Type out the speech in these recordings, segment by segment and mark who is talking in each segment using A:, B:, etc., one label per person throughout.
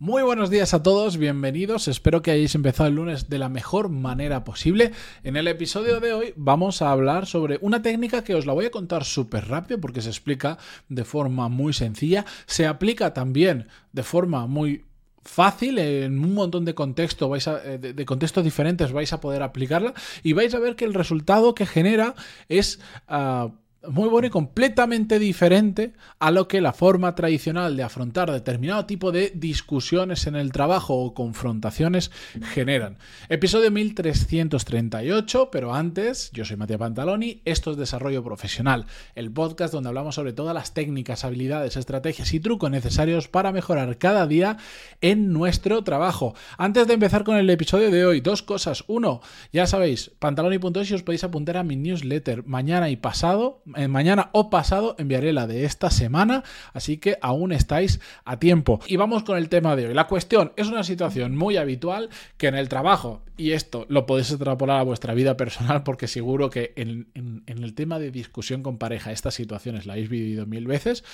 A: Muy buenos días a todos, bienvenidos. Espero que hayáis empezado el lunes de la mejor manera posible. En el episodio de hoy vamos a hablar sobre una técnica que os la voy a contar súper rápido porque se explica de forma muy sencilla. Se aplica también de forma muy fácil en un montón de contextos vais eh, de, contextos diferentes vais a poder aplicarla y vais a ver que el resultado que genera es ah, muy bueno y completamente diferente a lo que la forma tradicional de afrontar determinado tipo de discusiones en el trabajo o confrontaciones generan. Episodio 1338, pero antes, yo soy Matías Pantaloni, esto es Desarrollo Profesional, el podcast donde hablamos sobre todas las técnicas, habilidades, estrategias y trucos necesarios para mejorar cada día en nuestro trabajo. Antes de empezar con el episodio de hoy, dos cosas. Uno, ya sabéis, pantaloni.es y os podéis apuntar a mi newsletter mañana y pasado mañana o pasado enviaré la de esta semana, así que aún estáis a tiempo. Y vamos con el tema de hoy. La cuestión es una situación muy habitual que en el trabajo, y esto lo podéis extrapolar a vuestra vida personal porque seguro que en, en el tema de discusión con pareja estas situaciones la habéis vivido mil veces,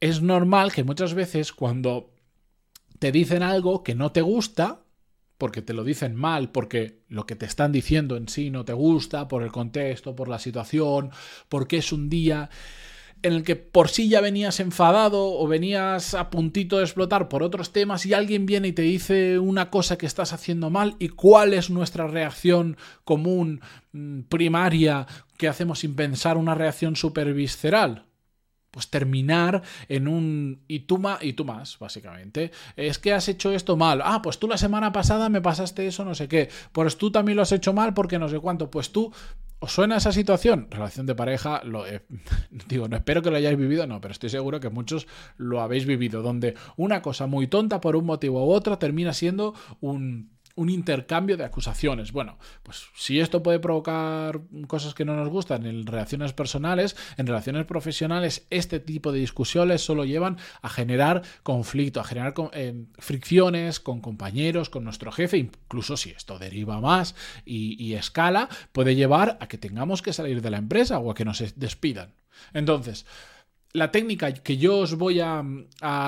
A: es normal que muchas veces cuando te dicen algo que no te gusta, porque te lo dicen mal, porque lo que te están diciendo en sí no te gusta, por el contexto, por la situación, porque es un día en el que por sí ya venías enfadado o venías a puntito de explotar por otros temas y alguien viene y te dice una cosa que estás haciendo mal y cuál es nuestra reacción común, mm, primaria, que hacemos sin pensar una reacción súper visceral pues terminar en un y tú, más, y tú más, básicamente. Es que has hecho esto mal. Ah, pues tú la semana pasada me pasaste eso, no sé qué. Pues tú también lo has hecho mal porque no sé cuánto. Pues tú, ¿os suena esa situación? Relación de pareja, lo, digo, no espero que lo hayáis vivido, no, pero estoy seguro que muchos lo habéis vivido, donde una cosa muy tonta por un motivo u otro termina siendo un un intercambio de acusaciones. Bueno, pues si esto puede provocar cosas que no nos gustan en relaciones personales, en relaciones profesionales, este tipo de discusiones solo llevan a generar conflicto, a generar eh, fricciones con compañeros, con nuestro jefe, incluso si esto deriva más y, y escala, puede llevar a que tengamos que salir de la empresa o a que nos despidan. Entonces, la técnica que yo os voy a,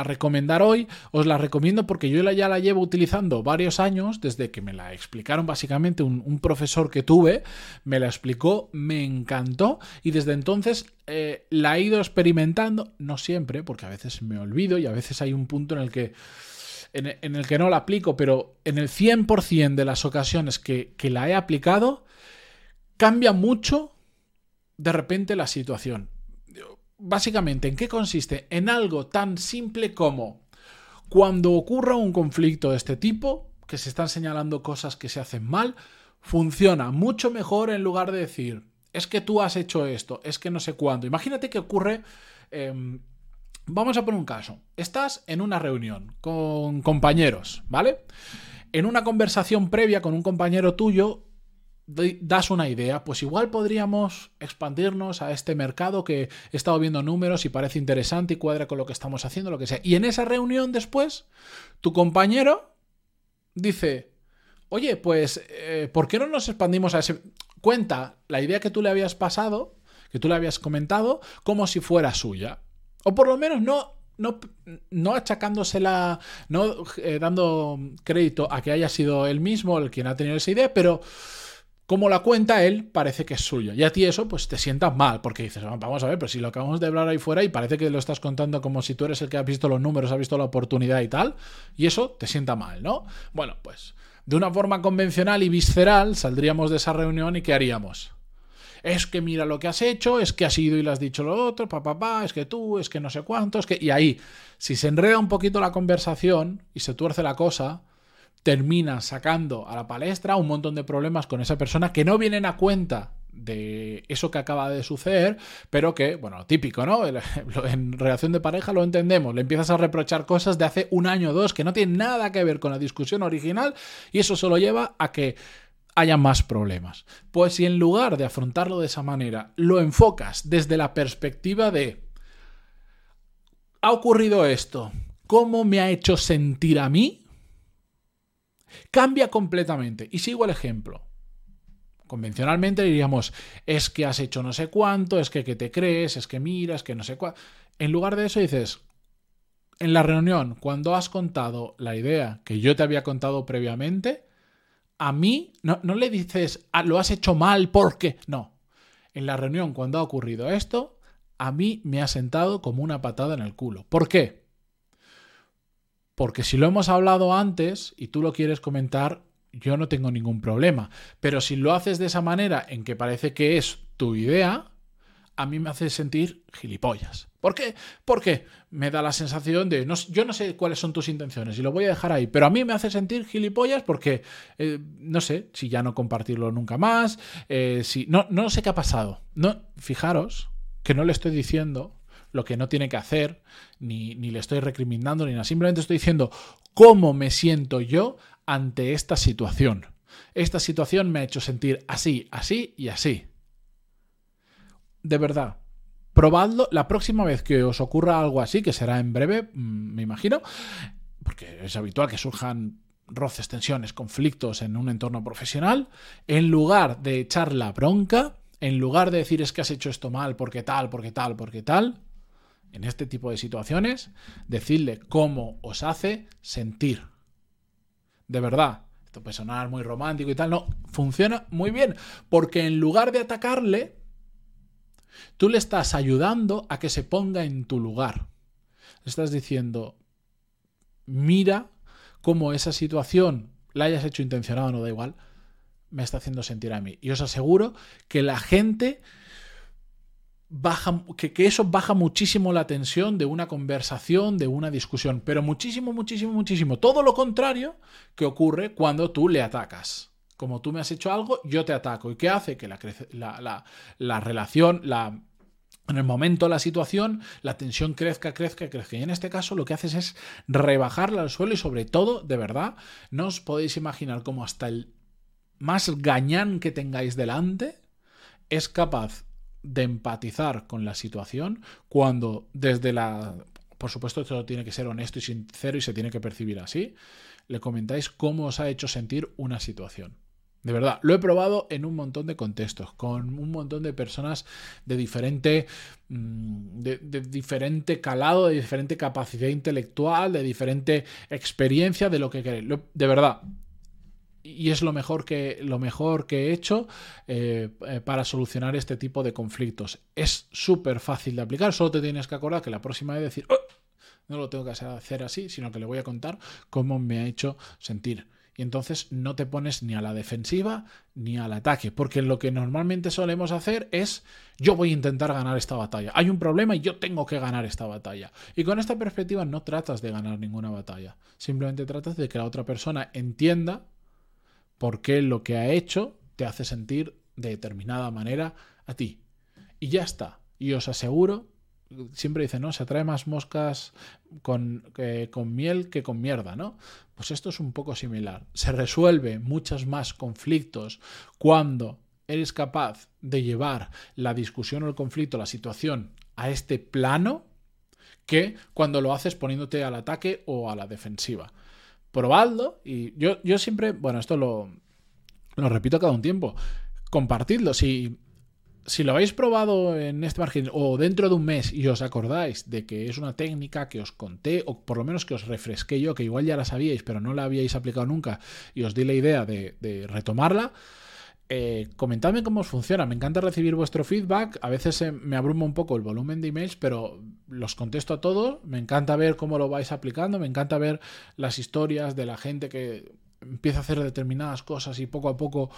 A: recomendar hoy, os la recomiendo porque yo ya la llevo utilizando varios años, desde que me la explicaron básicamente un, profesor que tuve, me la explicó, me encantó y desde entonces eh, la he ido experimentando, no siempre, porque a veces me olvido y a veces hay un punto en el que en, el que no la aplico, pero en el 100% de las ocasiones que, que la he aplicado, cambia mucho de repente la situación básicamente, ¿en qué consiste? En algo tan simple como cuando ocurra un conflicto de este tipo, que se están señalando cosas que se hacen mal, funciona mucho mejor en lugar de decir, es que tú has hecho esto, es que no sé cuándo. Imagínate que ocurre... Em, vamos a poner un caso. Estás en una reunión con compañeros, ¿vale? En una conversación previa con un compañero tuyo, das una idea, pues igual podríamos expandirnos a este mercado que he estado viendo números y parece interesante y cuadra con lo que estamos haciendo, lo que sea. Y en esa reunión después, tu compañero dice, oye, pues, eh, ¿por qué no nos expandimos a ese... Cuenta la idea que tú le habías pasado, que tú le habías comentado, como si fuera suya. O por lo menos no no, no, achacándosela, no eh, dando crédito a que haya sido él mismo el quien ha tenido esa idea, pero como la cuenta él, parece que es suyo. Y a ti eso, pues te sientas mal, porque dices, vamos a ver, pero si lo acabamos de hablar ahí fuera y parece que lo estás contando como si tú eres el que ha visto los números, ha visto la oportunidad y tal, y eso te sienta mal, ¿no? Bueno, pues de una forma convencional y visceral saldríamos de esa reunión y ¿qué haríamos? Es que mira lo que has hecho, es que has ido y le has dicho lo otro, papá, pa, es que tú, es que no sé cuánto, es que... Y ahí, si se enreda un poquito la conversación y se tuerce la cosa, termina sacando a la palestra un montón de problemas con esa persona que no vienen a cuenta de eso que acaba de suceder, pero que, bueno, típico, ¿no? En relación de pareja lo entendemos, le empiezas a reprochar cosas de hace un año o dos que no tienen nada que ver con la discusión original y eso solo lleva a que haya más problemas. Pues si en lugar de afrontarlo de esa manera, lo enfocas desde la perspectiva de, ha ocurrido esto, ¿cómo me ha hecho sentir a mí? Cambia completamente. Y sigo el ejemplo. Convencionalmente diríamos, es que has hecho no sé cuánto, es que, que te crees, es que miras, que no sé cuánto. En lugar de eso dices, en la reunión, cuando has contado la idea que yo te había contado previamente, a mí no, no le dices, ah, lo has hecho mal porque. No. En la reunión, cuando ha ocurrido esto, a mí me ha sentado como una patada en el culo. ¿Por qué? Porque si lo hemos hablado antes y tú lo quieres comentar, yo no tengo ningún problema. Pero si lo haces de esa manera en que parece que es tu idea, a mí me hace sentir gilipollas. ¿Por qué? Porque me da la sensación de, no, yo no sé cuáles son tus intenciones y lo voy a dejar ahí, pero a mí me hace sentir gilipollas porque, eh, no sé, si ya no compartirlo nunca más, eh, si, no, no sé qué ha pasado. No, fijaros que no le estoy diciendo lo que no tiene que hacer, ni, ni le estoy recriminando, ni nada. Simplemente estoy diciendo cómo me siento yo ante esta situación. Esta situación me ha hecho sentir así, así y así de verdad, probadlo. La próxima vez que os ocurra algo así, que será en breve, mm, me imagino, porque es habitual que surjan roces, tensiones, conflictos en un entorno profesional, en lugar de echar la bronca, en lugar de decir es que has hecho esto mal, porque tal, porque tal, porque tal, en este tipo de situaciones, decidle cómo os hace sentir. De verdad, esto puede sonar muy romántico y tal, no, funciona muy bien, porque en lugar de atacarle, Tú le estás ayudando a que se ponga en tu lugar. Le estás diciendo, mira cómo esa situación, la hayas hecho intencionado, no da igual, me está haciendo sentir a mí. Y os aseguro que la gente baja, que, que, eso baja muchísimo la tensión de una conversación, de una discusión, pero muchísimo, muchísimo, muchísimo. Todo lo contrario que ocurre cuando tú le atacas como tú me has hecho algo, yo te ataco. ¿Y qué hace? Que la, la, la, relación, la, en el momento, la situación, la tensión crezca, crezca, crezca. Y en este caso lo que haces es rebajarla al suelo y sobre todo, de verdad, no os podéis imaginar cómo hasta el más gañán que tengáis delante es capaz de empatizar con la situación cuando desde la... Por supuesto, esto tiene que ser honesto y sincero y se tiene que percibir así. Le comentáis cómo os ha hecho sentir una situación. De verdad, lo he probado en un montón de contextos, con un montón de personas de diferente, mm, de, diferente calado, de diferente capacidad intelectual, de diferente experiencia de lo que queréis. De verdad, y es lo mejor que, lo mejor que he hecho eh, eh, para solucionar este tipo de conflictos. Es súper fácil de aplicar, solo te tienes que acordar que la próxima vez decir, oh, no lo tengo que hacer así, sino que le voy a contar cómo me ha hecho sentir y entonces no te pones ni a la defensiva ni al ataque, porque lo que normalmente solemos hacer es yo voy a intentar ganar esta batalla. Hay un problema y yo tengo que ganar esta batalla. Y con esta perspectiva no tratas de ganar ninguna batalla, simplemente tratas de que la otra persona entienda por qué lo que ha hecho te hace sentir de determinada manera a ti. Y ya está. Y os aseguro siempre dicen, ¿no? Se atrae más moscas con, con, miel que con mierda, ¿no? Pues esto es un poco similar. Se resuelve muchos más conflictos cuando eres capaz de llevar la discusión o el conflicto, la situación a este plano, que cuando lo haces poniéndote al ataque o a la defensiva. Probadlo y yo, yo siempre, bueno, esto lo, lo repito cada un tiempo. Compartidlo. Si si lo habéis probado en este margen o dentro de un mes y os acordáis de que es una técnica que os conté o por lo menos que os refresqué yo, que igual ya la sabíais pero no la habíais aplicado nunca y os di la idea de, retomarla, eh, comentadme cómo os funciona. Me encanta recibir vuestro feedback. A veces me abruma un poco el volumen de emails, pero los contesto a todos. Me encanta ver cómo lo vais aplicando. Me encanta ver las historias de la gente que empieza a hacer determinadas cosas y poco a poco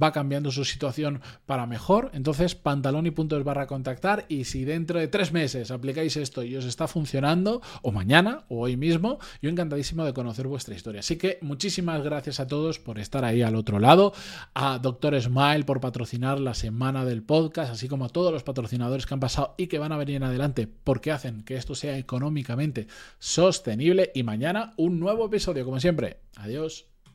A: va cambiando su situación para mejor. Entonces, pantalón y puntos barra contactar. Y si dentro de tres meses aplicáis esto y os está funcionando, o mañana, o hoy mismo, yo encantadísimo de conocer vuestra historia. Así que muchísimas gracias a todos por estar ahí al otro lado, a Doctor Smile por patrocinar la semana del podcast, así como a todos los patrocinadores que han pasado y que van a venir en adelante porque hacen que esto sea económicamente sostenible. Y mañana un nuevo episodio, como siempre. Adiós.